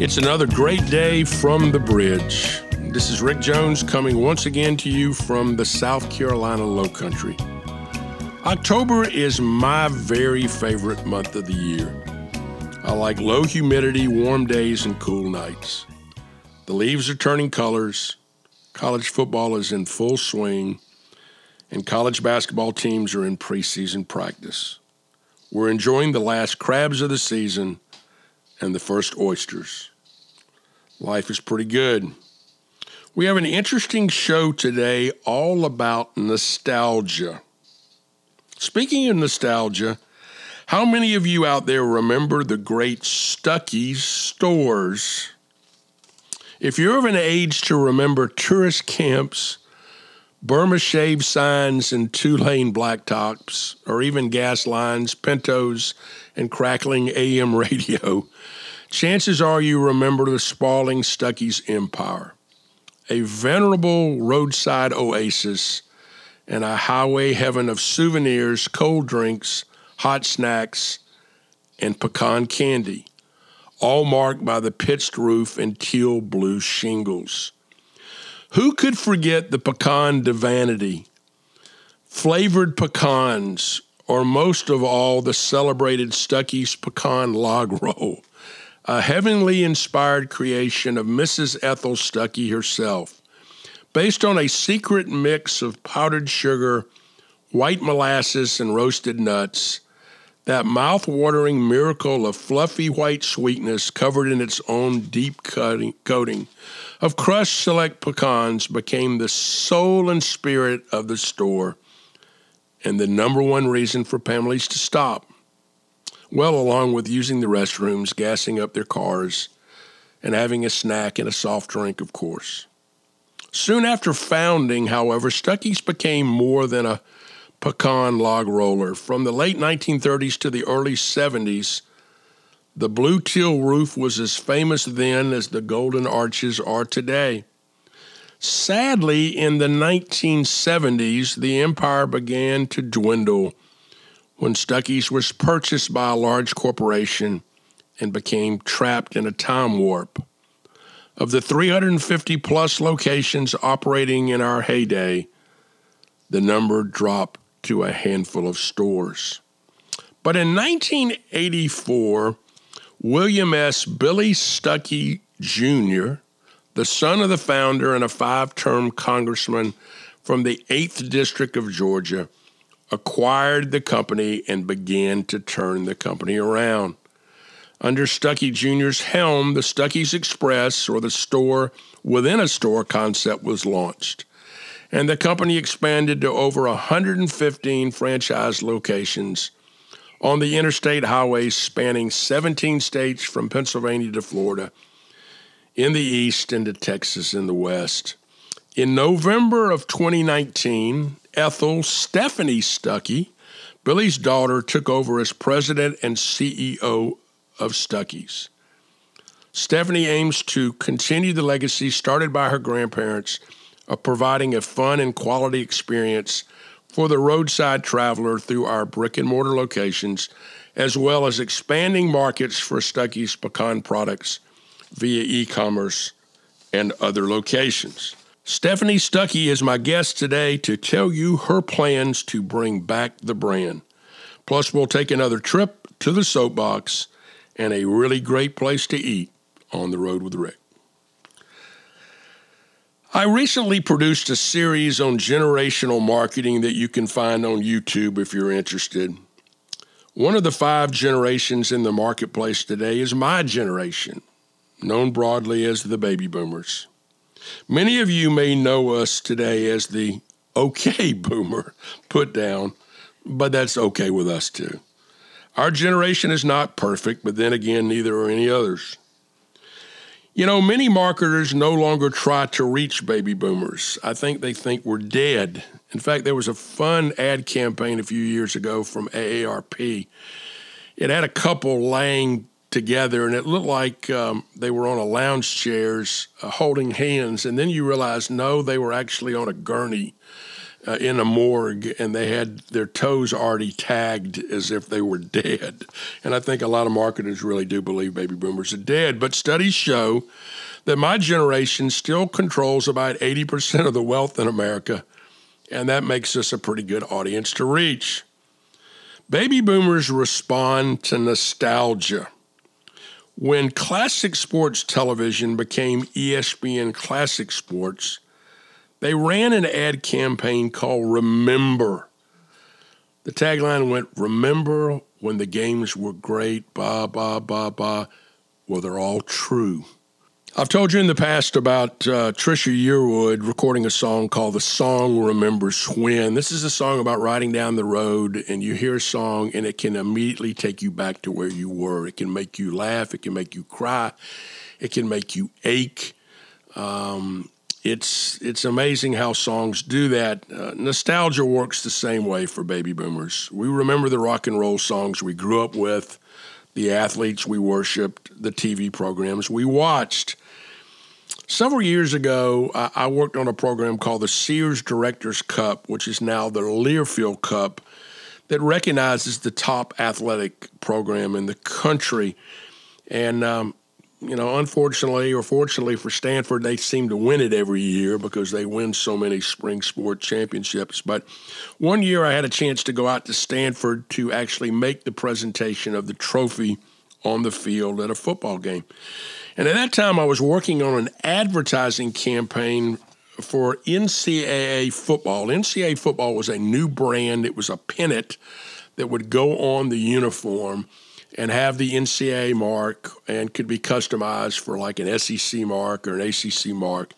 It's another great day from the bridge. This is Rick Jones coming once again to you from the South Carolina Low Country. October is my very favorite month of the year. I like low humidity, warm days, and cool nights. The leaves are turning colors, college football is in full swing, and college basketball teams are in preseason practice. We're enjoying the last crabs of the season and the first oysters. Life is pretty good. We have an interesting show today all about nostalgia. Speaking of nostalgia, how many of you out there remember the great Stuckey's stores? If you're of an age to remember tourist camps, Burma shave signs and two lane blacktops, or even gas lines, pintos, and crackling AM radio, chances are you remember the sprawling Stuckey's empire, a venerable roadside oasis and a highway heaven of souvenirs, cold drinks, hot snacks, and pecan candy, all marked by the pitched roof and teal blue shingles. Who could forget the pecan divinity, flavored pecans, or most of all, the celebrated Stuckey's pecan log roll? A heavenly inspired creation of Mrs. Ethel Stuckey herself, based on a secret mix of powdered sugar, white molasses, and roasted nuts. That mouth-watering miracle of fluffy white sweetness covered in its own deep coating of crushed select pecans became the soul and spirit of the store and the number one reason for families to stop well, along with using the restrooms, gassing up their cars, and having a snack and a soft drink, of course. Soon after founding, however, Stuckey's became more than a pecan log roller. From the late 1930s to the early 70s, the blue teal roof was as famous then as the golden arches are today. Sadly, in the 1970s, the empire began to dwindle when Stuckey's was purchased by a large corporation and became trapped in a time warp. Of the 350 plus locations operating in our heyday, the number dropped to a handful of stores. But in 1984, William S. Billy Stuckey Jr., the son of the founder and a five term congressman from the 8th District of Georgia, acquired the company and began to turn the company around. Under Stuckey Jr.'s helm, the Stuckey's Express, or the store within a store concept, was launched. And the company expanded to over 115 franchise locations on the interstate highways spanning 17 states from Pennsylvania to Florida, in the east and to Texas in the west. In November of 2019, Ethel Stephanie Stuckey, Billy's daughter, took over as president and CEO of Stuckey's. Stephanie aims to continue the legacy started by her grandparents of providing a fun and quality experience for the roadside traveler through our brick and mortar locations, as well as expanding markets for Stuckey's pecan products via e commerce and other locations. Stephanie Stuckey is my guest today to tell you her plans to bring back the brand. Plus, we'll take another trip to the soapbox and a really great place to eat on the road with Rick. I recently produced a series on generational marketing that you can find on YouTube if you're interested. One of the five generations in the marketplace today is my generation, known broadly as the baby boomers. Many of you may know us today as the okay boomer put down, but that's okay with us too. Our generation is not perfect, but then again, neither are any others. You know, many marketers no longer try to reach baby boomers. I think they think we're dead. In fact, there was a fun ad campaign a few years ago from AARP. It had a couple laying together, and it looked like um, they were on a lounge chairs uh, holding hands. And then you realize, no, they were actually on a gurney. uh, in a morgue and they had their toes already tagged as if they were dead. And I think a lot of marketers really do believe baby boomers are dead. But studies show that my generation still controls about 80% of the wealth in America, and that makes us a pretty good audience to reach. Baby boomers respond to nostalgia. When classic sports television became ESPN Classic Sports, they ran an ad campaign called Remember. The tagline went, Remember when the games were great, ba, ba, ba, ba. Well, they're all true. I've told you in the past about uh, Trisha Yearwood recording a song called The Song Remembers When. This is a song about riding down the road and you hear a song and it can immediately take you back to where you were. It can make you laugh, it can make you cry, it can make you ache. Um, it's it's amazing how songs do that. Uh, nostalgia works the same way for baby boomers. We remember the rock and roll songs we grew up with, the athletes we worshiped, the TV programs we watched. Several years ago, I, worked on a program called the Sears Directors Cup, which is now the Learfield Cup, that recognizes the top athletic program in the country. And um, you know, unfortunately or fortunately for Stanford, they seem to win it every year because they win so many spring sport championships. But one year I had a chance to go out to Stanford to actually make the presentation of the trophy on the field at a football game. And at that time, I was working on an advertising campaign for NCAA football. NCAA football was a new brand, it was a pennant that would go on the uniform and have the NCAA mark and could be customized for like an SEC mark or an ACC mark.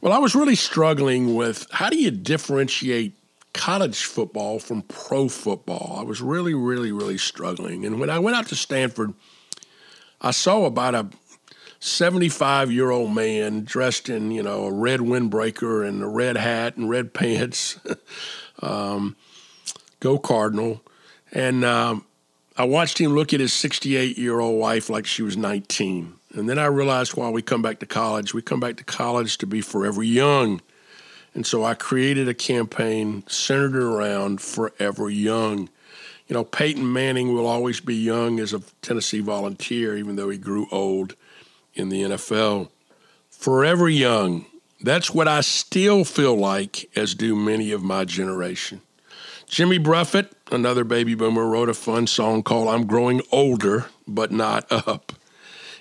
Well, I was really struggling with how do you differentiate college football from pro football? I was really, really, really struggling. And when I went out to Stanford, I saw about a 75 year old man dressed in, you know, a red windbreaker and a red hat and red pants. um, go Cardinal. And um, I watched him look at his 68 year old wife like she was 19. And then I realized while we come back to college, we come back to college to be forever young. And so I created a campaign centered around forever young. You know, Peyton Manning will always be young as a Tennessee volunteer, even though he grew old in the NFL. Forever young. That's what I still feel like, as do many of my generation. Jimmy Buffett, another baby boomer, wrote a fun song called I'm Growing Older, but Not Up.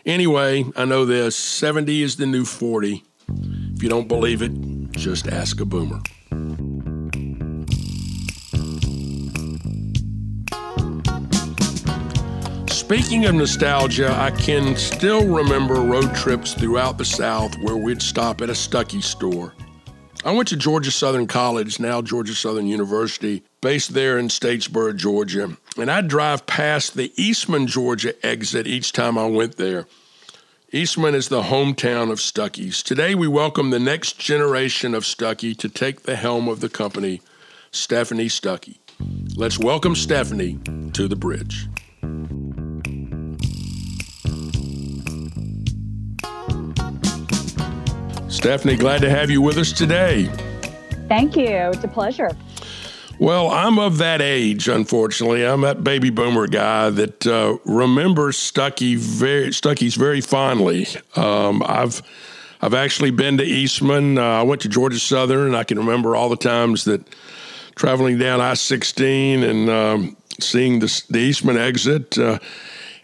Anyway, I know this 70 is the new 40. If you don't believe it, just ask a boomer. Speaking of nostalgia, I can still remember road trips throughout the South where we'd stop at a Stuckey store I went to Georgia Southern College, now Georgia Southern University, based there in Statesboro, Georgia. And I'd drive past the Eastman, Georgia exit each time I went there. Eastman is the hometown of Stuckey's. Today, we welcome the next generation of Stuckey to take the helm of the company, Stephanie Stuckey. Let's welcome Stephanie to the bridge. Stephanie, glad to have you with us today. Thank you. It's a pleasure. Well, I'm of that age, unfortunately. I'm that baby boomer guy that uh, remembers Stuckey very, Stuckey's very fondly. Um, I've I've actually been to Eastman. Uh, I went to Georgia Southern, and I can remember all the times that traveling down I-16 and um, seeing the, the Eastman exit. Uh,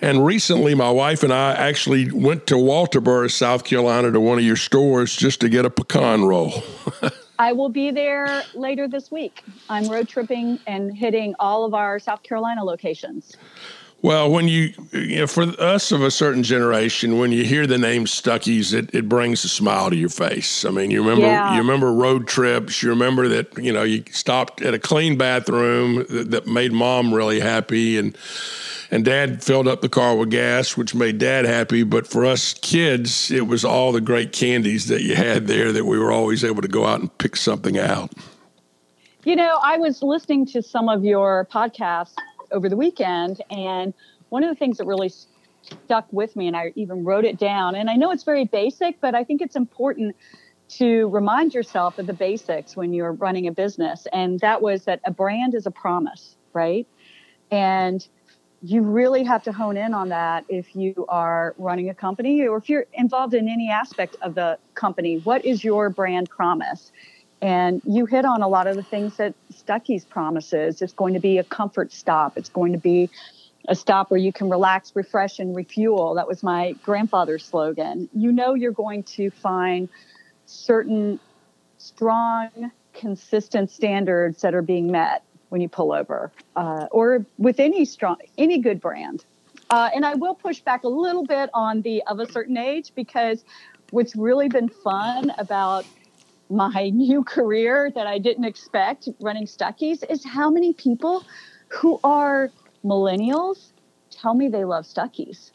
and recently, my wife and I actually went to Walterboro, South Carolina, to one of your stores just to get a pecan roll. I will be there later this week. I'm road tripping and hitting all of our South Carolina locations. Well, when you, you know, for us of a certain generation, when you hear the name Stuckey's, it, it brings a smile to your face. I mean, you remember yeah. you remember road trips. You remember that you know you stopped at a clean bathroom that, that made mom really happy, and and dad filled up the car with gas, which made dad happy. But for us kids, it was all the great candies that you had there that we were always able to go out and pick something out. You know, I was listening to some of your podcasts over the weekend, and one of the things that really stuck with me, and I even wrote it down, and I know it's very basic, but I think it's important to remind yourself of the basics when you're running a business. And that was that a brand is a promise, right? And you really have to hone in on that if you are running a company or if you're involved in any aspect of the company. What is your brand promise? And you hit on a lot of the things that Stuckey's promises. It's going to be a comfort stop. It's going to be a stop where you can relax, refresh, and refuel. That was my grandfather's slogan. You know, you're going to find certain strong, consistent standards that are being met when you pull over, uh, or with any strong, any good brand. Uh, and I will push back a little bit on the of a certain age because what's really been fun about my new career that I didn't expect running Stuckey's is how many people who are millennials tell me they love Stuckey's.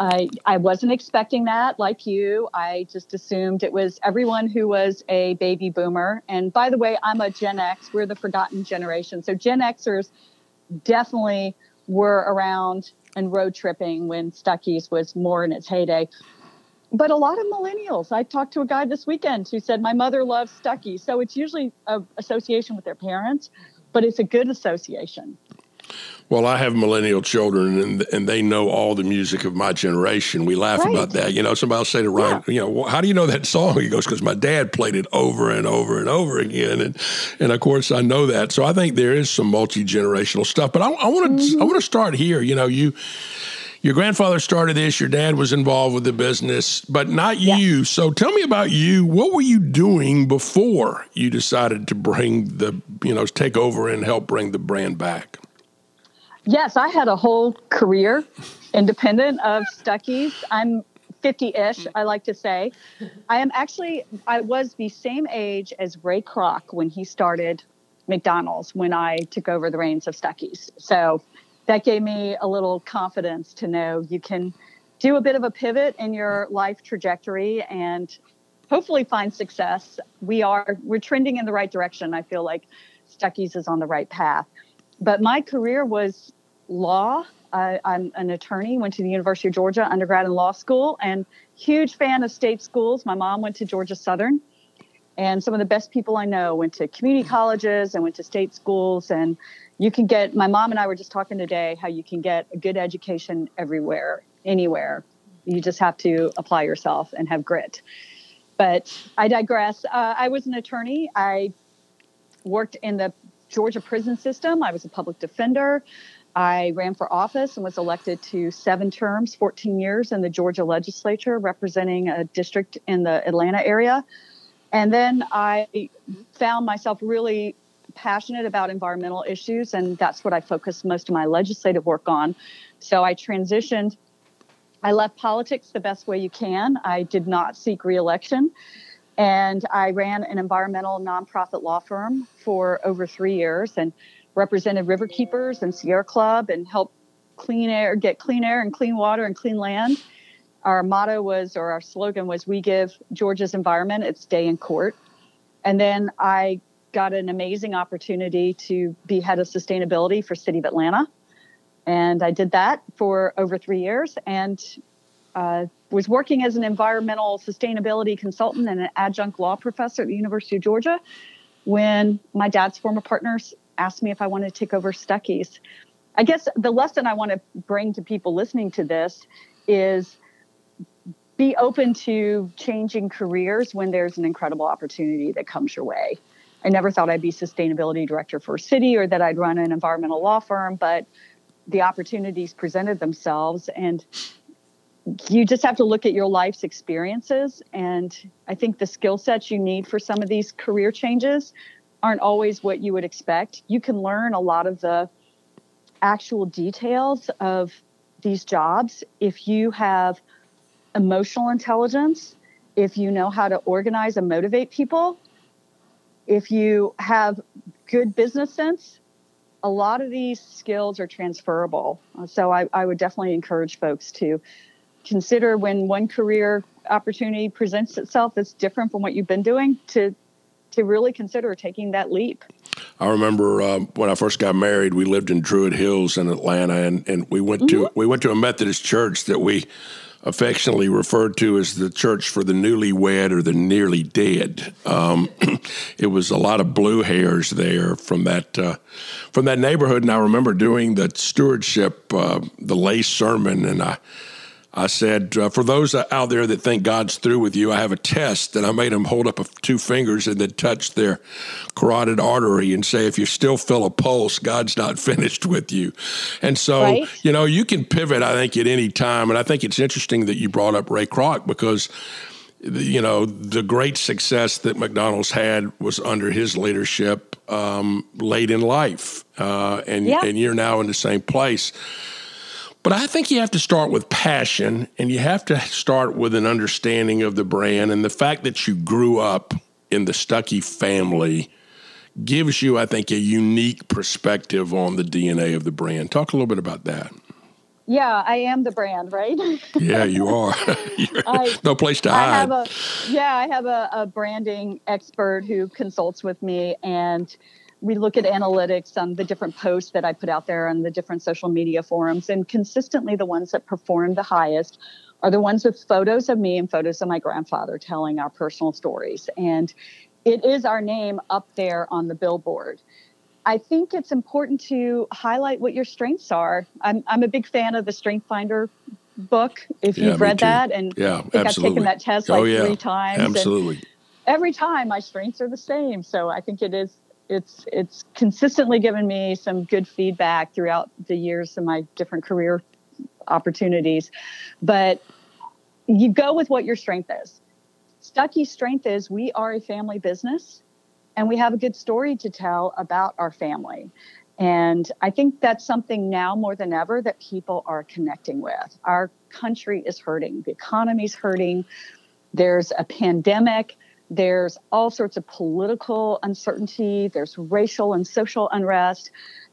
I, I wasn't expecting that like you. I just assumed it was everyone who was a baby boomer. And by the way, I'm a Gen X. We're the forgotten generation. So Gen Xers definitely were around and road tripping when Stuckey's was more in its heyday. But a lot of millennials. I talked to a guy this weekend who said, My mother loves Stuckey. So it's usually an association with their parents, but it's a good association. Well, I have millennial children, and and they know all the music of my generation. We laugh right. about that. You know, somebody will say to Ryan, yeah. you know, well, how do you know that song? He goes, because my dad played it over and over and over again, and and of course I know that. So I think there is some multi generational stuff. But I want to mm-hmm. I want to start here. You know, you your grandfather started this, your dad was involved with the business, but not yeah. you. So tell me about you. What were you doing before you decided to bring the, you know, take over and help bring the brand back? Yes, I had a whole career independent of Stuckey's. I'm 50-ish, I like to say. I am actually I was the same age as Ray Kroc when he started McDonald's when I took over the reins of Stuckey's. So that gave me a little confidence to know you can do a bit of a pivot in your life trajectory and hopefully find success. We are we're trending in the right direction. I feel like Stuckey's is on the right path but my career was law. I, am an attorney, went to the University of Georgia undergrad in law school, and huge fan of state schools. My mom went to Georgia Southern, and some of the best people I know went to community colleges and went to state schools. And you can get, my mom and I were just talking today how you can get a good education everywhere, anywhere. You just have to apply yourself and have grit. But I digress. Uh, I was an attorney. I worked in the Georgia prison system. I was a public defender. I ran for office and was elected to seven terms, 14 years in the Georgia legislature, representing a district in the Atlanta area. And then I found myself really passionate about environmental issues, and that's what I focused most of my legislative work on. So I transitioned. I left politics the best way you can. I did not seek reelection. And I ran an environmental nonprofit law firm for over three years and represented river keepers and Sierra Club and helped clean air, get clean air and clean water and clean land. Our motto was, or our slogan was, we give Georgia's environment its day in court. And then I got an amazing opportunity to be head of sustainability for City of Atlanta. And I did that for over three years. And uh, was working as an environmental sustainability consultant and an adjunct law professor at the University of Georgia when my dad's former partners asked me if I wanted to take over Stuckey's. I guess the lesson I want to bring to people listening to this is be open to changing careers when there's an incredible opportunity that comes your way. I never thought I'd be sustainability director for a city or that I'd run an environmental law firm, but the opportunities presented themselves and you just have to look at your life's experiences. And I think the skill sets you need for some of these career changes aren't always what you would expect. You can learn a lot of the actual details of these jobs if you have emotional intelligence, if you know how to organize and motivate people, if you have good business sense. A lot of these skills are transferable. So I, I would definitely encourage folks to consider when one career opportunity presents itself that's different from what you've been doing to to really consider taking that leap. I remember um, when I first got married, we lived in Druid Hills in Atlanta, and, and we went mm-hmm. to we went to a Methodist church that we affectionately referred to as the church for the newlywed or the nearly dead. Um, it was a lot of blue hairs there from that uh, from that neighborhood, and I remember doing the stewardship, uh, the lay sermon, and I I said, uh, for those out there that think God's through with you, I have a test. And I made them hold up two fingers and then touch their carotid artery and say, if you still feel a pulse, God's not finished with you. And so, right. you know, you can pivot, I think, at any time. And I think it's interesting that you brought up Ray Kroc because you know the great success that McDonald's had was under his leadership um, late in life, uh, and yeah. and you're now in the same place. But I think you have to start with passion and you have to start with an understanding of the brand. And the fact that you grew up in the Stuckey family gives you, I think, a unique perspective on the DNA of the brand. Talk a little bit about that. Yeah, I am the brand, right? yeah, you are. I, no place to hide. I have a, yeah, I have a, a branding expert who consults with me, and we look at analytics on the different posts that I put out there on the different social media forums, and consistently the ones that perform the highest are the ones with photos of me and photos of my grandfather telling our personal stories. And it is our name up there on the billboard. I think it's important to highlight what your strengths are. I'm, I'm a big fan of the Strength Finder book. If yeah, you've read too. that, and yeah, I. I've taken that test oh, like oh, yeah. three times. Absolutely. every time my strengths are the same. So I think it is it's it's consistently given me some good feedback throughout the years of my different career opportunities. But you go with what your strength is. Stuckey's strength is we are a family business and we have a good story to tell about our family. And I think that's something now more than ever that people are connecting with. Our country is hurting, the economy's hurting, there's a pandemic there's all sorts of political uncertainty, there's racial and social unrest.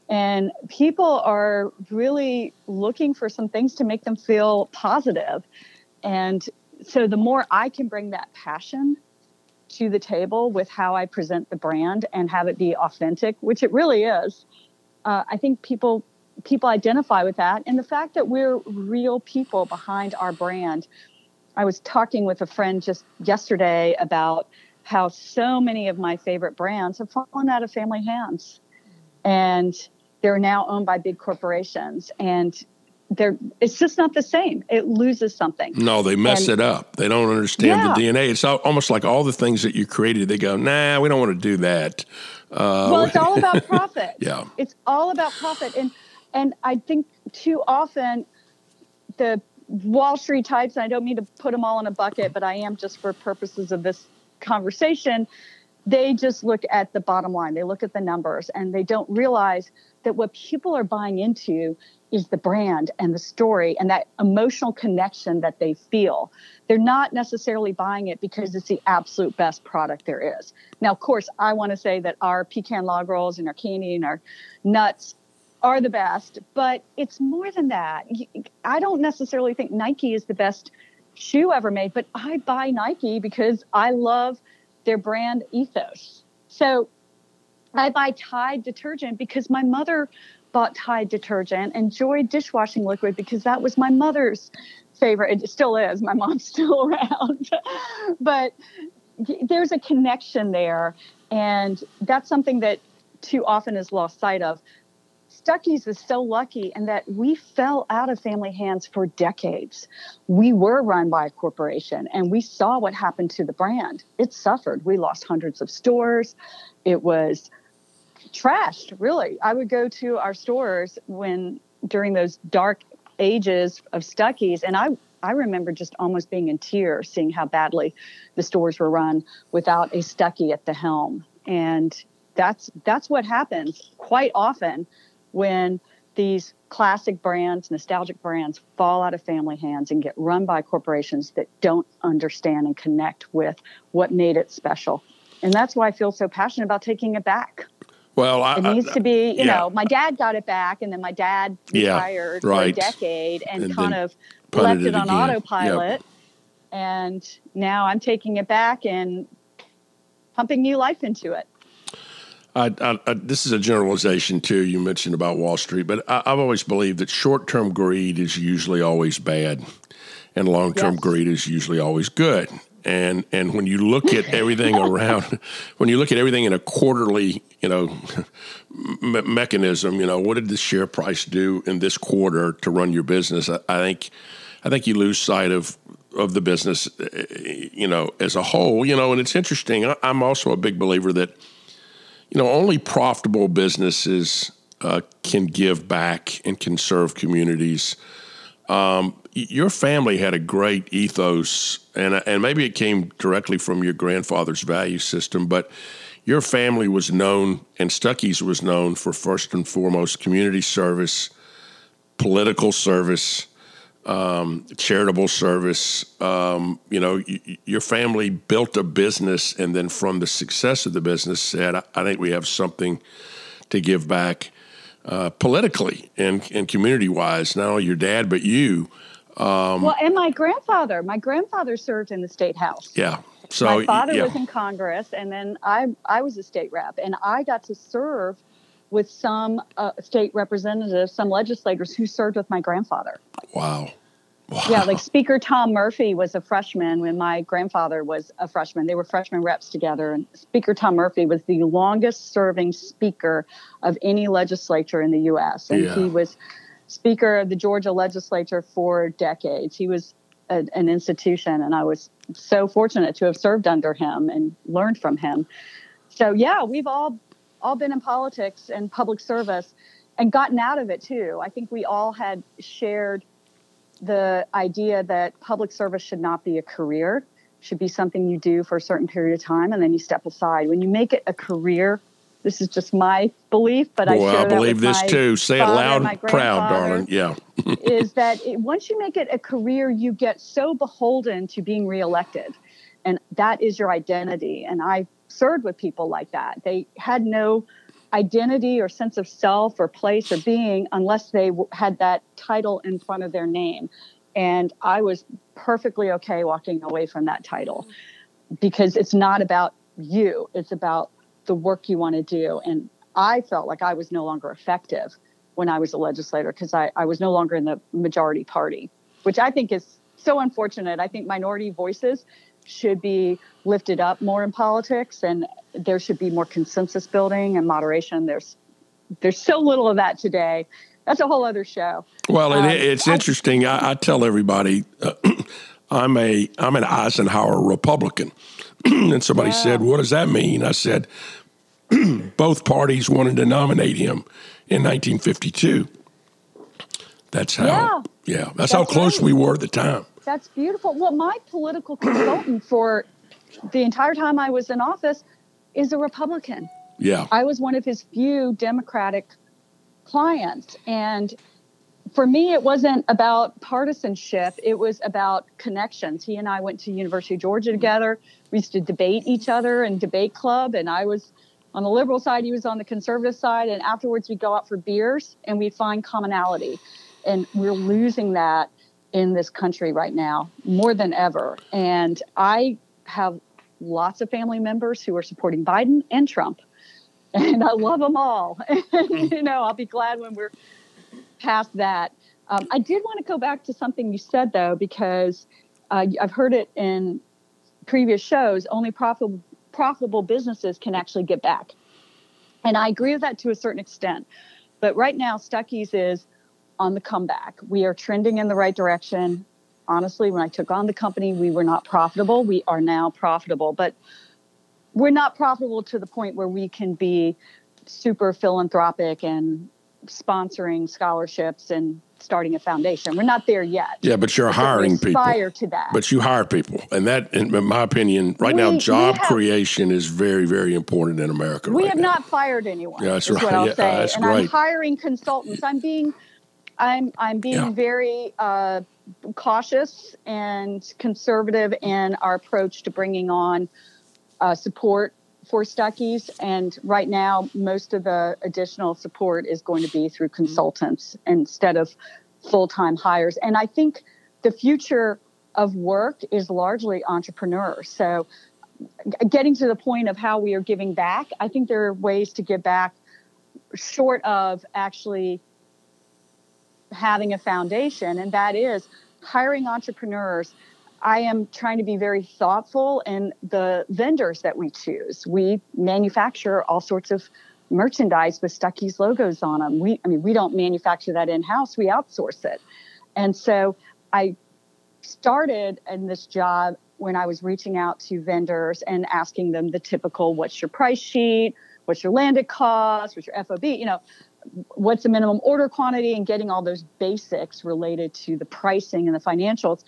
And people are really looking for some things to make them feel positive. And so the more I can bring that passion to the table with how I present the brand and have it be authentic, which it really is, uh, I think people people identify with that. And the fact that we're real people behind our brand I was talking with a friend just yesterday about how so many of my favorite brands have fallen out of family hands. And they're now owned by big corporations. And they're it's just not the same. It loses something. No they mess and, it up. They don't understand yeah. the dna it's almost like all the things that you created they go nah we don't want to do that. Uh, well it's all about profit. Yeah. It's all about profit. And and i think too often the Wall Street types, and I don't mean to put them all in a bucket, but I am just for purposes of this conversation. They just look at the bottom line, they look at the numbers, and they don't realize that what people are buying into is the brand and the story and that emotional connection that they feel. They're not necessarily buying it because it's the absolute best product there is. Now, of course, I want to say that our pecan log rolls and our candy and our nuts are the best, but it's more than that. I don't necessarily think Nike is the best shoe ever made, but I buy Nike because I love their brand ethos. So I buy Tide detergent because my mother bought Tide detergent and Joy dishwashing liquid because that was my mother's favorite. It still is. My mom's still around. but there's a connection there. And that's something that too often is lost sight of. Stuckey's is so lucky in that we fell out of family hands for decades. We were run by a corporation and we saw what happened to the brand. It suffered. We lost hundreds of stores. It was trashed, really. I would go to our stores when during those dark ages of Stuckey's and I I remember just almost being in tears seeing how badly the stores were run without a Stuckey at the helm. And that's that's what happens quite often when these classic brands, nostalgic brands fall out of family hands and get run by corporations that don't understand and connect with what made it special. And that's why I feel so passionate about taking it back. Well, I, it needs I, to be, you yeah. know, my dad got it back, and then my dad retired yeah, right. for a decade and, and kind of left it, it on again. autopilot. Yep. And now I'm taking it back and pumping new life into it. I, I, I, this is a generalization too. You mentioned about Wall Street, but I, have always believed that short-term greed is usually always bad, and long term Yes. greed is usually always good. And and when you look at everything around, when you look at everything in a quarterly, you know, me- mechanism, you know, what did the share price do in this quarter to run your business? I, I think, I think you lose sight of of the business, eh, you know, as a whole. You know, and it's interesting. I, I'm also a big believer that, you know, only profitable businesses uh, can give back and can serve communities. Your family had a great ethos, and and maybe it came directly from your grandfather's value system, but your family was known, and Stuckey's was known for first and foremost community service, political service, um, charitable service. Um, you know, y- your family built a business, and then from the success of the business, said, "I, I think we have something to give back." Uh, politically and, and community wise, not only your dad, but you. Um, well, and my grandfather. My grandfather served in the state house. Yeah. So my father yeah. was in Congress, and then I I was a state rep, and I got to serve with some uh, state representatives, some legislators who served with my grandfather. wow. Wow. Yeah, like Speaker Tom Murphy was a freshman when my grandfather was a freshman. They were freshman reps together, and Speaker Tom Murphy was the longest serving speaker of any legislature in the U.S. And Yeah. he was Speaker of the Georgia legislature for decades. He was a, an institution, and I was so fortunate to have served under him and learned from him. So yeah, we've all all been in politics and public service and gotten out of it too. I think we all had shared the idea that public service should not be a career, should be something you do for a certain period of time and then you step aside. When you make it a career, this is just my belief, but I Boy, I that believe this too. Say it loud and proud, darling. Yeah. is that it, once you make it a career, you get so beholden to being reelected. And that is your identity. And I served with people like that. They had no identity or sense of self or place or being unless they w- had that title in front of their name. And I was perfectly okay walking away from that title because it's not about you, it's about the work you want to do. And I felt like I was no longer effective when I was a legislator because I, I was no longer in the majority party, which I think is so unfortunate. I think minority voices should be lifted up more in politics and there should be more consensus building and moderation. There's there's so little of that today. That's a whole other show. Well, Um, it, it's I- interesting. I, I tell everybody uh, I'm a I'm an Eisenhower Republican, and somebody Yeah. said, "What does that mean?" I said, "Both parties wanted to nominate him in 1952. That's how. Yeah. Yeah, that's, how close right. we were at the time. That's beautiful. Well, my political consultant for the entire time I was in office is a Republican. Yeah, I was one of his few Democratic clients. And for me, it wasn't about partisanship. It was about connections. He and I went to University of Georgia together. We used to debate each other in debate club. And I was on the liberal side, he was on the conservative side. And afterwards, we'd go out for beers and we'd find commonality. And we're losing that in this country right now more than ever. And I have lots of family members who are supporting Biden and Trump and I love them all. you know, I'll be glad when we're past that. Um, I did want to go back to something you said though, because uh, I've heard it in previous shows. Only profitable profitable businesses can actually get back, and I agree with that to a certain extent. But right now, Stuckey's is on the comeback. We are trending in the right direction. Honestly, when I took on the company, we were not profitable. We are now profitable, but we're not profitable to the point where we can be super philanthropic and sponsoring scholarships and starting a foundation. We're not there yet. yeah, but you're hiring people. aspire to that. But you hire people, and that, in my opinion, right now, We- we job have- creation is very, very important in America. we right have now. not fired anyone. Yeah, that's right. What I'll Yeah, say. that's and I'm great. hiring consultants. I'm being, I'm I'm being Yeah. very uh, cautious and conservative in our approach to bringing on uh, support for Stuckey's. And right now, most of the additional support is going to be through consultants instead of full time hires. And I think the future of work is largely entrepreneurs. So, g- getting to the point of how we are giving back, I think there are ways to give back short of actually having a foundation, and that is hiring entrepreneurs, I am trying to be very thoughtful in the vendors that we choose. We manufacture all sorts of merchandise with Stuckey's logos on them. We, I mean, we don't manufacture that in house, we outsource it. And so I started in this job when I was reaching out to vendors and asking them the typical what's your price sheet? What's your landed cost? What's your FOB? You know, what's the minimum order quantity and getting all those basics related to the pricing and the financials.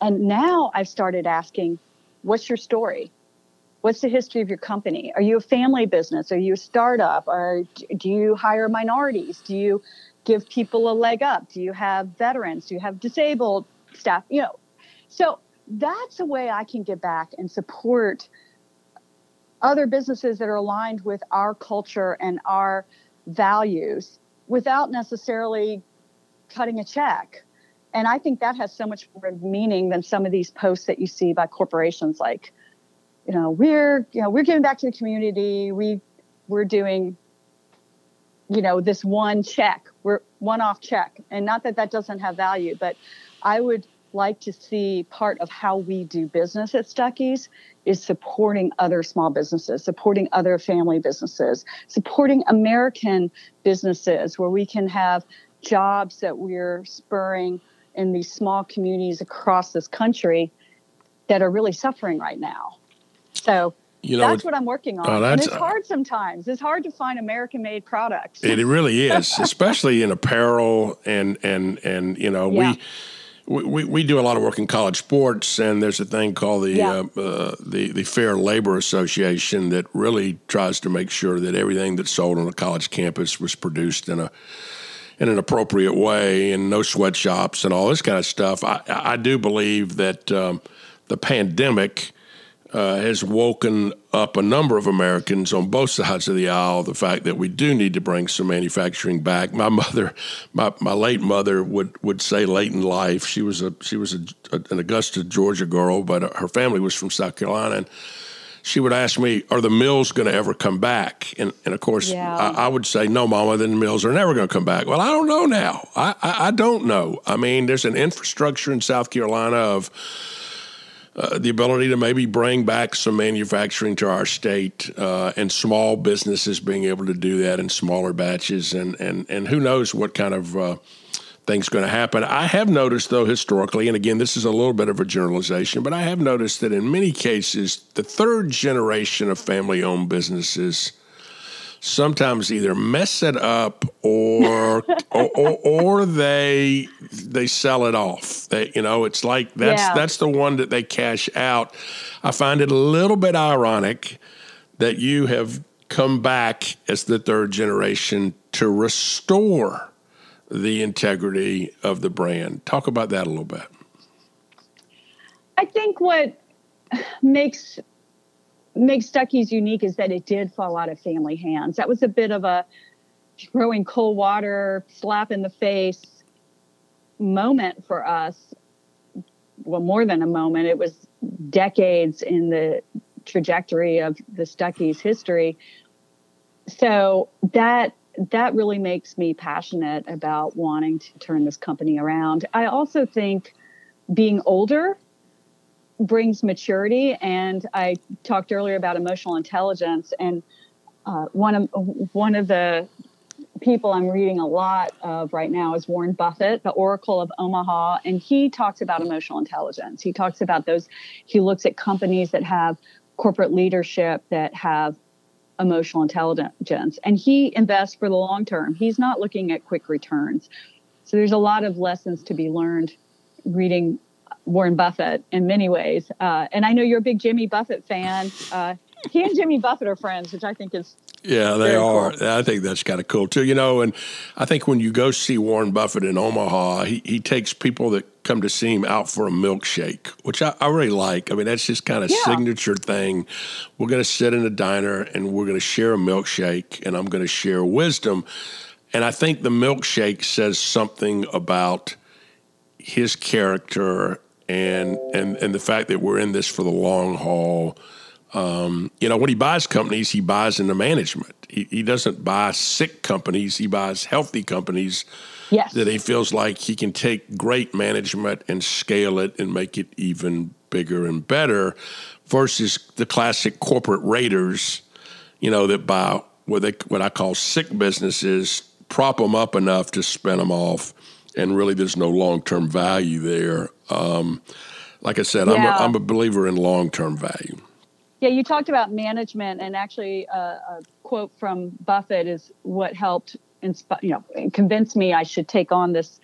And now I've started asking, what's your story? What's the history of your company? Are you a family business? Are you a startup? Or do you hire minorities? Do you give people a leg up? Do you have veterans? Do you have disabled staff? You know, so that's a way I can get back and support other businesses that are aligned with our culture and our values without necessarily cutting a check. And I think that has so much more meaning than some of these posts that you see by corporations like, you know, we're, you know, we're giving back to the community. We we're doing you know, this one check, we're one off check. And not that that doesn't have value, but I would like to see part of how we do business at Stuckey's is supporting other small businesses, supporting other family businesses, supporting American businesses where we can have jobs that we're spurring in these small communities across this country that are really suffering right now. So you know, that's what I'm working on. Oh, and it's hard sometimes. It's hard to find American made products. It, really is, especially in apparel and and and you know, yeah. we we, we do a lot of work in college sports, and there's a thing called the yeah. uh, uh, the the Fair Labor Association that really tries to make sure that everything that's sold on a college campus was produced in a in an appropriate way, and no sweatshops and all this kind of stuff. I I do believe that um, the pandemic uh, has woken up a number of Americans on both sides of the aisle. The fact that we do need to bring some manufacturing back. My mother, my, my late mother, would would say late in life. She was a she was a, a, an Augusta, Georgia girl, but uh, her family was from South Carolina. And she would ask me, "Are the mills going to ever come back?" And, and of course, yeah. I, I, would say, "No, Mama. Then the mills are never going to come back." Well, I don't know now. I, I I don't know. I mean, there's an infrastructure in South Carolina of uh, the ability to maybe bring back some manufacturing to our state uh, and small businesses being able to do that in smaller batches and and and who knows what kind of uh, things going to happen. I have noticed though historically, and again this is a little bit of a generalization, but I have noticed that in many cases the third generation of family-owned businesses sometimes either mess it up or, or, or, or they they sell it off. They you know it's like that's yeah. that's the one that they cash out. I find it a little bit ironic that you have come back as the third generation to restore the integrity of the brand. Talk about that a little bit. I think what makes makes Stuckey's unique is that it did fall out of family hands. That was a bit of a throwing cold water, slap in the face moment for us. Well, more than a moment, it was decades in the trajectory of the Stuckey's history. So that that really makes me passionate about wanting to turn this company around. I also think being older brings maturity. And I talked earlier about emotional intelligence, and uh, one of one of the people I'm reading a lot of right now is Warren Buffett, the Oracle of Omaha, and he talks about emotional intelligence. He talks about those. He looks at companies that have corporate leadership that have emotional intelligence, and he invests for the long term. He's not looking at quick returns. So there's a lot of lessons to be learned reading Warren Buffett in many ways. Uh, and I know you're a big Jimmy Buffett fan. Uh, he and Jimmy Buffett are friends, which I think is yeah, they are. Cool. I think that's kind of cool too. You know, and I think when you go see Warren Buffett in Omaha, he, he takes people that come to see him out for a milkshake, which I, I really like. I mean, that's just kind of yeah. signature thing. We're going to sit in a diner and we're going to share a milkshake, and I'm going to share wisdom. And I think the milkshake says something about his character and and and the fact that we're in this for the long haul. Um, you know, when he buys companies, he buys into management. He, he doesn't buy sick companies; he buys healthy companies yes. that he feels like he can take great management and scale it and make it even bigger and better. Versus the classic corporate raiders, you know, that buy what they what I call sick businesses, prop them up enough to spin them off, and really there's no long term value there. Um, like I said, Yeah. I'm, a, I'm a believer in long term value. Yeah, you talked about management, and actually, uh, a quote from Buffett is what helped inspire, you know, convince me I should take on this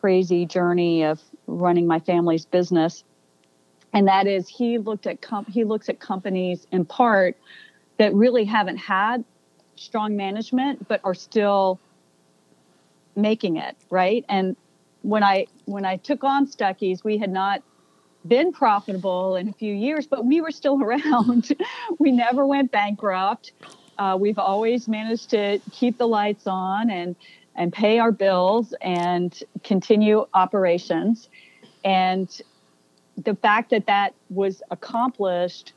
crazy journey of running my family's business. And that is, he looked at com- he looks at companies in part that really haven't had strong management, but are still making it right. And when I when I took on Stuckey's, we had not been profitable in a few years, but we were still around. we never went bankrupt. Uh, we've always managed to keep the lights on and and pay our bills and continue operations. And the fact that that was accomplished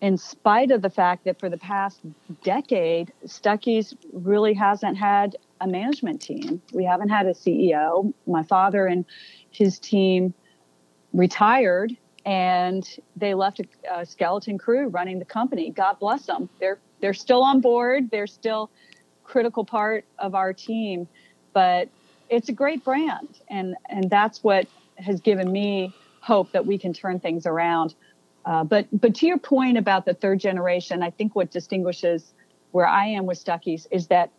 in spite of the fact that for the past decade, Stuckey's really hasn't had a management team. We haven't had a CEO. My father and his team retired and they left a, a skeleton crew running the company. God bless them. They're they're still on board. They're still critical part of our team, but it's a great brand, and and that's what has given me hope that we can turn things around. Uh, but but to your point about the third generation, I think what distinguishes where I am with Stuckey's is that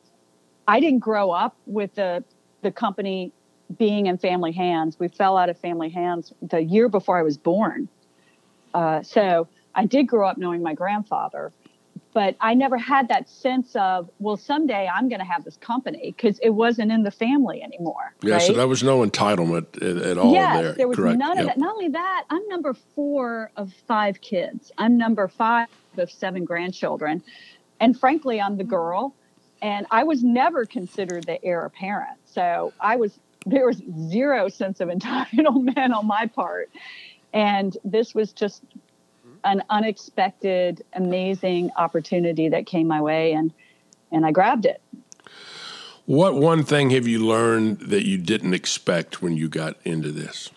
I didn't grow up with the the company being in family hands. We fell out of family hands the year before I was born. Uh, so I did grow up knowing my grandfather, but I never had that sense of, well, someday I'm going to have this company because it wasn't in the family anymore. Yeah, right? so there was no entitlement at, at all yes, there. there was Correct. none Yep. of that. Not only that, I'm number four of five kids. I'm number five of seven grandchildren. And frankly, I'm the girl. And I was never considered the heir apparent. So I was, there was zero sense of entitlement on my part. And this was just an unexpected, amazing opportunity that came my way. And, and I grabbed it. What one thing have you learned that you didn't expect when you got into this?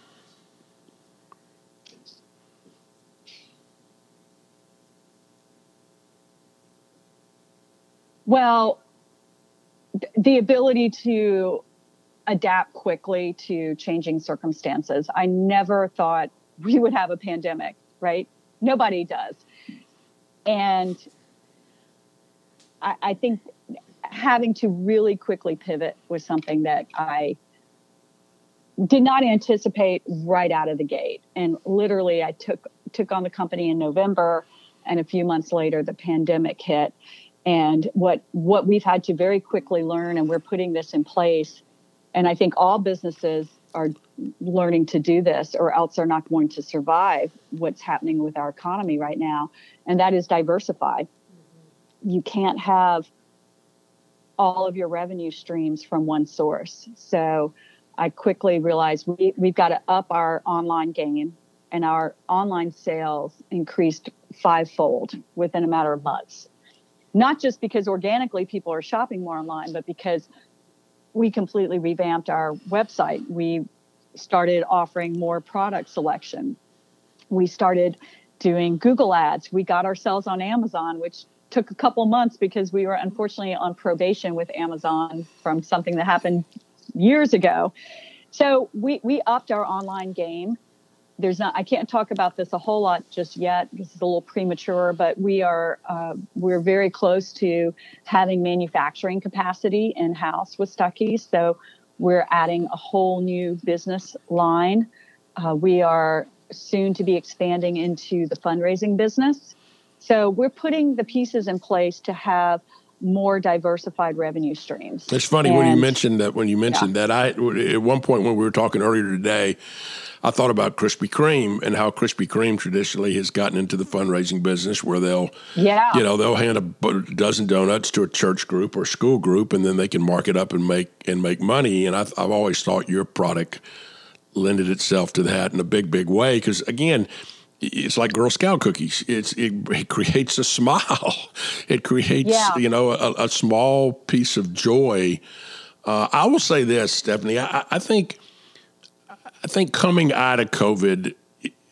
Well, the ability to adapt quickly to changing circumstances. I never thought we would have a pandemic, right? Nobody does. And I, I think having to really quickly pivot was something that I did not anticipate right out of the gate. And literally, I took took on the company in November, and a few months later, the pandemic hit. And what what we've had to very quickly learn, and we're putting this in place. And I think all businesses are learning to do this, or else they're not going to survive what's happening with our economy right now. And that is diversify. You can't have all of your revenue streams from one source. So I quickly realized we, we've got to up our online game, and our online sales increased fivefold within a matter of months. Not just because organically people are shopping more online, but because we completely revamped our website. We started offering more product selection. We started doing Google ads. We got ourselves on Amazon, which took a couple months because we were unfortunately on probation with Amazon from something that happened years ago. So we we upped our online game. There's not I can't talk about this a whole lot just yet. This is a little premature, but we are uh, we're very close to having manufacturing capacity in house with Stuckey's. So we're adding a whole new business line. Uh, we are soon to be expanding into the fundraising business. So we're putting the pieces in place to have more diversified revenue streams. It's funny when you mentioned that. When you mentioned that, I at one point when we were talking earlier today, I thought about Krispy Kreme and how Krispy Kreme traditionally has gotten into the fundraising business, where they'll, Yeah. you know, they'll hand a dozen donuts to a church group or school group, and then they can mark it up and make and make money. And I've, I've always thought your product lended itself to that in a big, big way because again. it's like Girl Scout cookies. It's it, it creates a smile. It creates yeah. you know a, a, small piece of joy. Uh, I will say this, Stephanie. I, I, think I think coming out of COVID,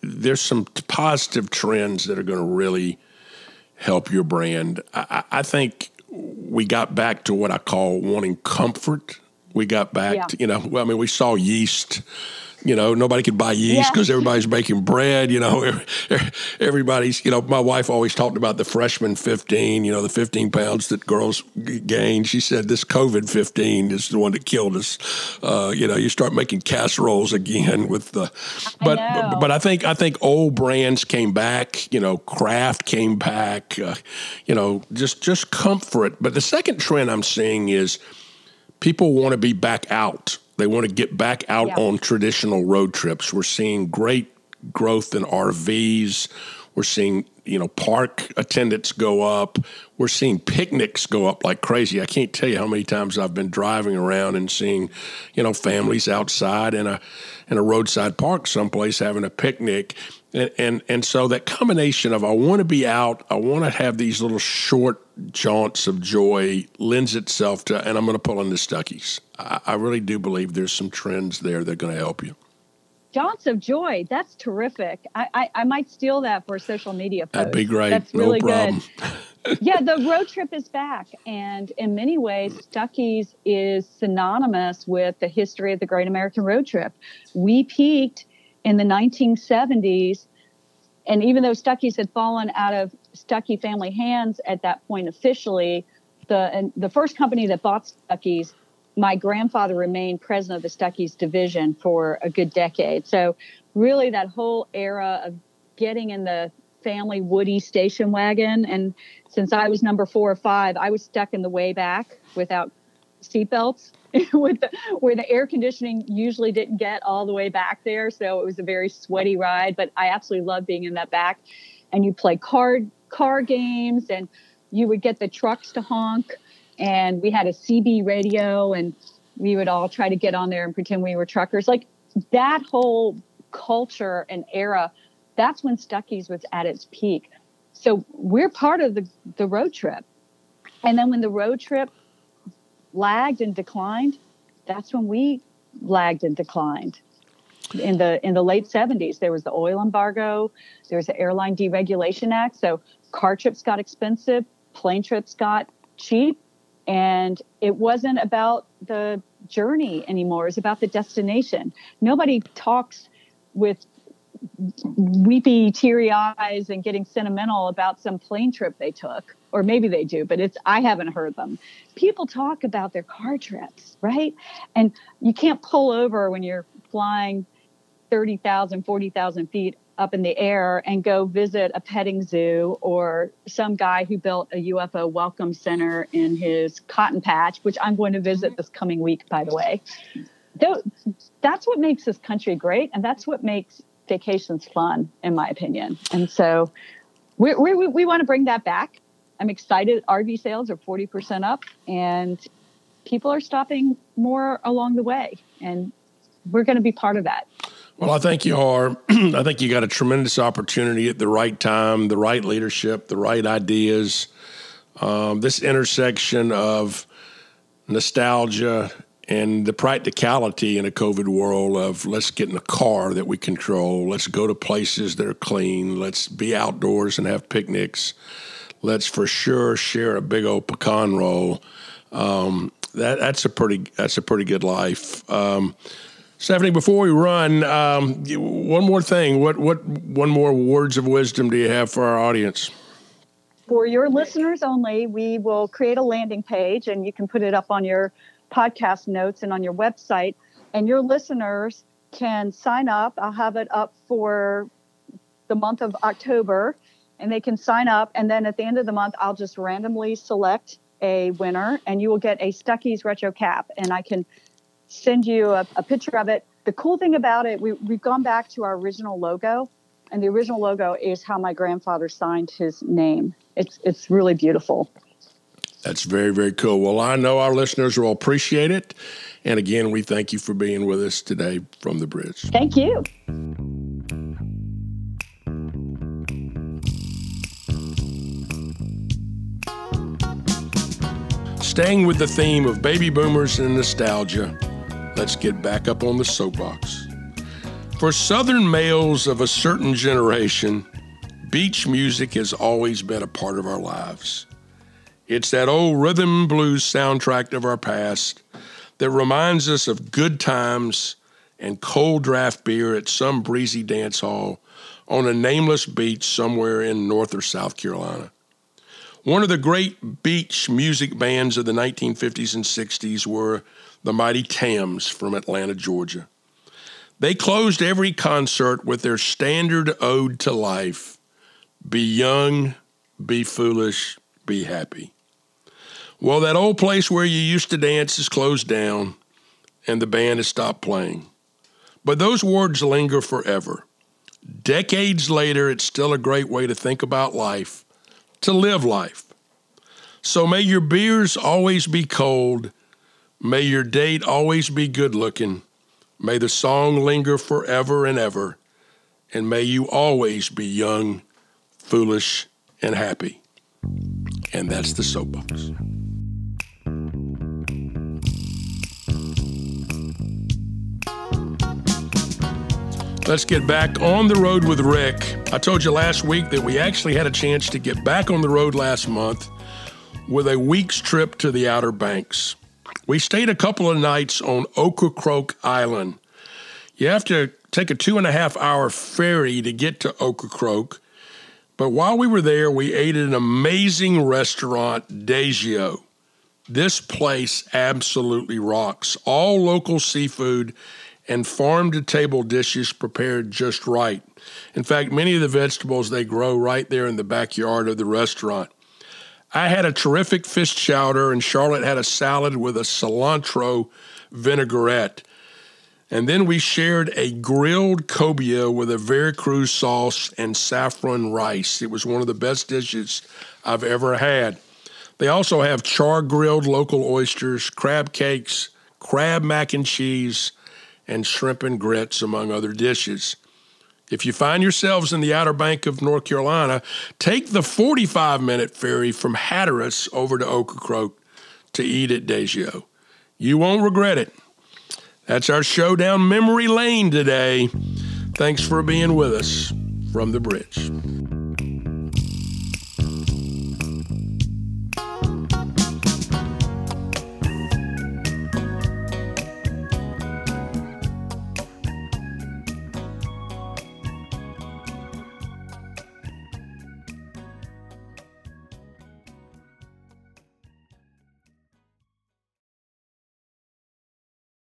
there's some positive trends that are going to really help your brand. I, I, think we got back to what I call wanting comfort. We got back yeah. to you know. Well, I mean, we saw yeast you know, nobody could buy yeast because yeah. everybody's making bread. You know, everybody's. You know, my wife always talked about the freshman fifteen. You know, the fifteen pounds that girls gain. She said this COVID fifteen is the one that killed us. Uh, you know, you start making casseroles again with the. But I but, I think I think old brands came back. You know, Kraft came back. Uh, you know, just just comfort. But the second trend I'm seeing is people want to be back out they want to get back out yeah. on traditional road trips. We're seeing great growth in RVs. We're seeing, you know, park attendance go up. We're seeing picnics go up like crazy. I can't tell you how many times I've been driving around and seeing, you know, families outside in a in a roadside park someplace having a picnic. And, and and so that combination of I want to be out, I want to have these little short jaunts of joy lends itself to, and I'm going to pull in the Stuckey's. I, I really do believe there's some trends there that are going to help you. Jaunts of joy. That's terrific. I, I, I, might steal that for a social media post. That'd be great. That's really no problem. good. yeah, the road trip is back. And in many ways, Stuckey's is synonymous with the history of the Great American Road Trip. We peaked in the 1970s. And even though Stuckey's had fallen out of Stuckey family hands at that point officially, the, the first company that bought Stuckey's my grandfather remained president of the Stuckey's division for a good decade. So, really, that whole era of getting in the family Woody station wagon, and since I was number four or five, I was stuck in the way back without seatbelts. with the, where the air conditioning usually didn't get all the way back there, so it was a very sweaty ride. But I absolutely loved being in that back. And you play card car games, and you would get the trucks to honk and we had a CB radio and we would all try to get on there and pretend we were truckers. Like that whole culture and era, that's when Stuckey's was at its peak. So we're part of the, the road trip. And then when the road trip lagged and declined, that's when we lagged and declined. In the in the late 70s, there was the oil embargo, there was the Airline Deregulation Act. So car trips got expensive, plane trips got cheap, and it wasn't about the journey anymore. It's about the destination. Nobody talks with weepy, teary eyes and getting sentimental about some plane trip they took. Or maybe they do, but it's I haven't heard them. People talk about their car trips, right? And you can't pull over when you're flying 30,000, 40,000 feet up in the air and go visit a petting zoo or some guy who built a UFO welcome center in his cotton patch, which I'm going to visit mm-hmm. this coming week, by the way. That's what makes this country great, and that's what makes vacations fun, in my opinion. And so we, we, we want to bring that back. I'm excited. RV sales are 40% up, and people are stopping more along the way, and we're going to be part of that. Well, I think you are. I think you got a tremendous opportunity at the right time, the right leadership, the right ideas. Um, this intersection of nostalgia and the practicality in a COVID world of let's get in a car that we control, let's go to places that are clean, let's be outdoors and have picnics, let's for sure share a big old pecan roll. Um, that that's a pretty that's a pretty good life. Um, Stephanie, before we run, um, one more thing. What what one more words of wisdom do you have for our audience? For your listeners only, we will create a landing page, and you can put it up on your podcast notes and on your website. And your listeners can sign up. I'll have it up for the month of October, and they can sign up. And then at the end of the month, I'll just randomly select a winner, and you will get a Stuckey's retro cap. And I can send you a, a picture of it. The cool thing about it, we, we've gone back to our original logo, and the original logo is how my grandfather signed his name. It's, it's really beautiful. That's very, very cool. Well, I know our listeners will appreciate it. And again, we thank you for being with us today from the bridge. Thank you. Staying with the theme of baby boomers and nostalgia, let's get back up on the soapbox. For Southern males of a certain generation, beach music has always been a part of our lives. It's that old rhythm blues soundtrack of our past that reminds us of good times and cold draft beer at some breezy dance hall on a nameless beach somewhere in North or South Carolina. One of the great beach music bands of the 1950s and 60s were the Mighty Tams from Atlanta, Georgia. They closed every concert with their standard ode to life be young, be foolish, be happy. Well, that old place where you used to dance is closed down and the band has stopped playing. But those words linger forever. Decades later, it's still a great way to think about life, to live life. So may your beers always be cold. May your date always be good looking. May the song linger forever and ever. And may you always be young, foolish, and happy. And that's the soapbox. Let's get back on the road with Rick. I told you last week that we actually had a chance to get back on the road last month with a week's trip to the Outer Banks. We stayed a couple of nights on Ocracoke Island. You have to take a two and a half hour ferry to get to Ocracoke, but while we were there, we ate at an amazing restaurant, Dajio. This place absolutely rocks. All local seafood and farm to table dishes prepared just right. In fact, many of the vegetables they grow right there in the backyard of the restaurant. I had a terrific fish chowder, and Charlotte had a salad with a cilantro vinaigrette. And then we shared a grilled cobia with a Veracruz sauce and saffron rice. It was one of the best dishes I've ever had. They also have char grilled local oysters, crab cakes, crab mac and cheese, and shrimp and grits, among other dishes. If you find yourselves in the Outer Bank of North Carolina, take the 45 minute ferry from Hatteras over to Ocracoke to eat at Dajio. You won't regret it. That's our show down memory lane today. Thanks for being with us from the bridge.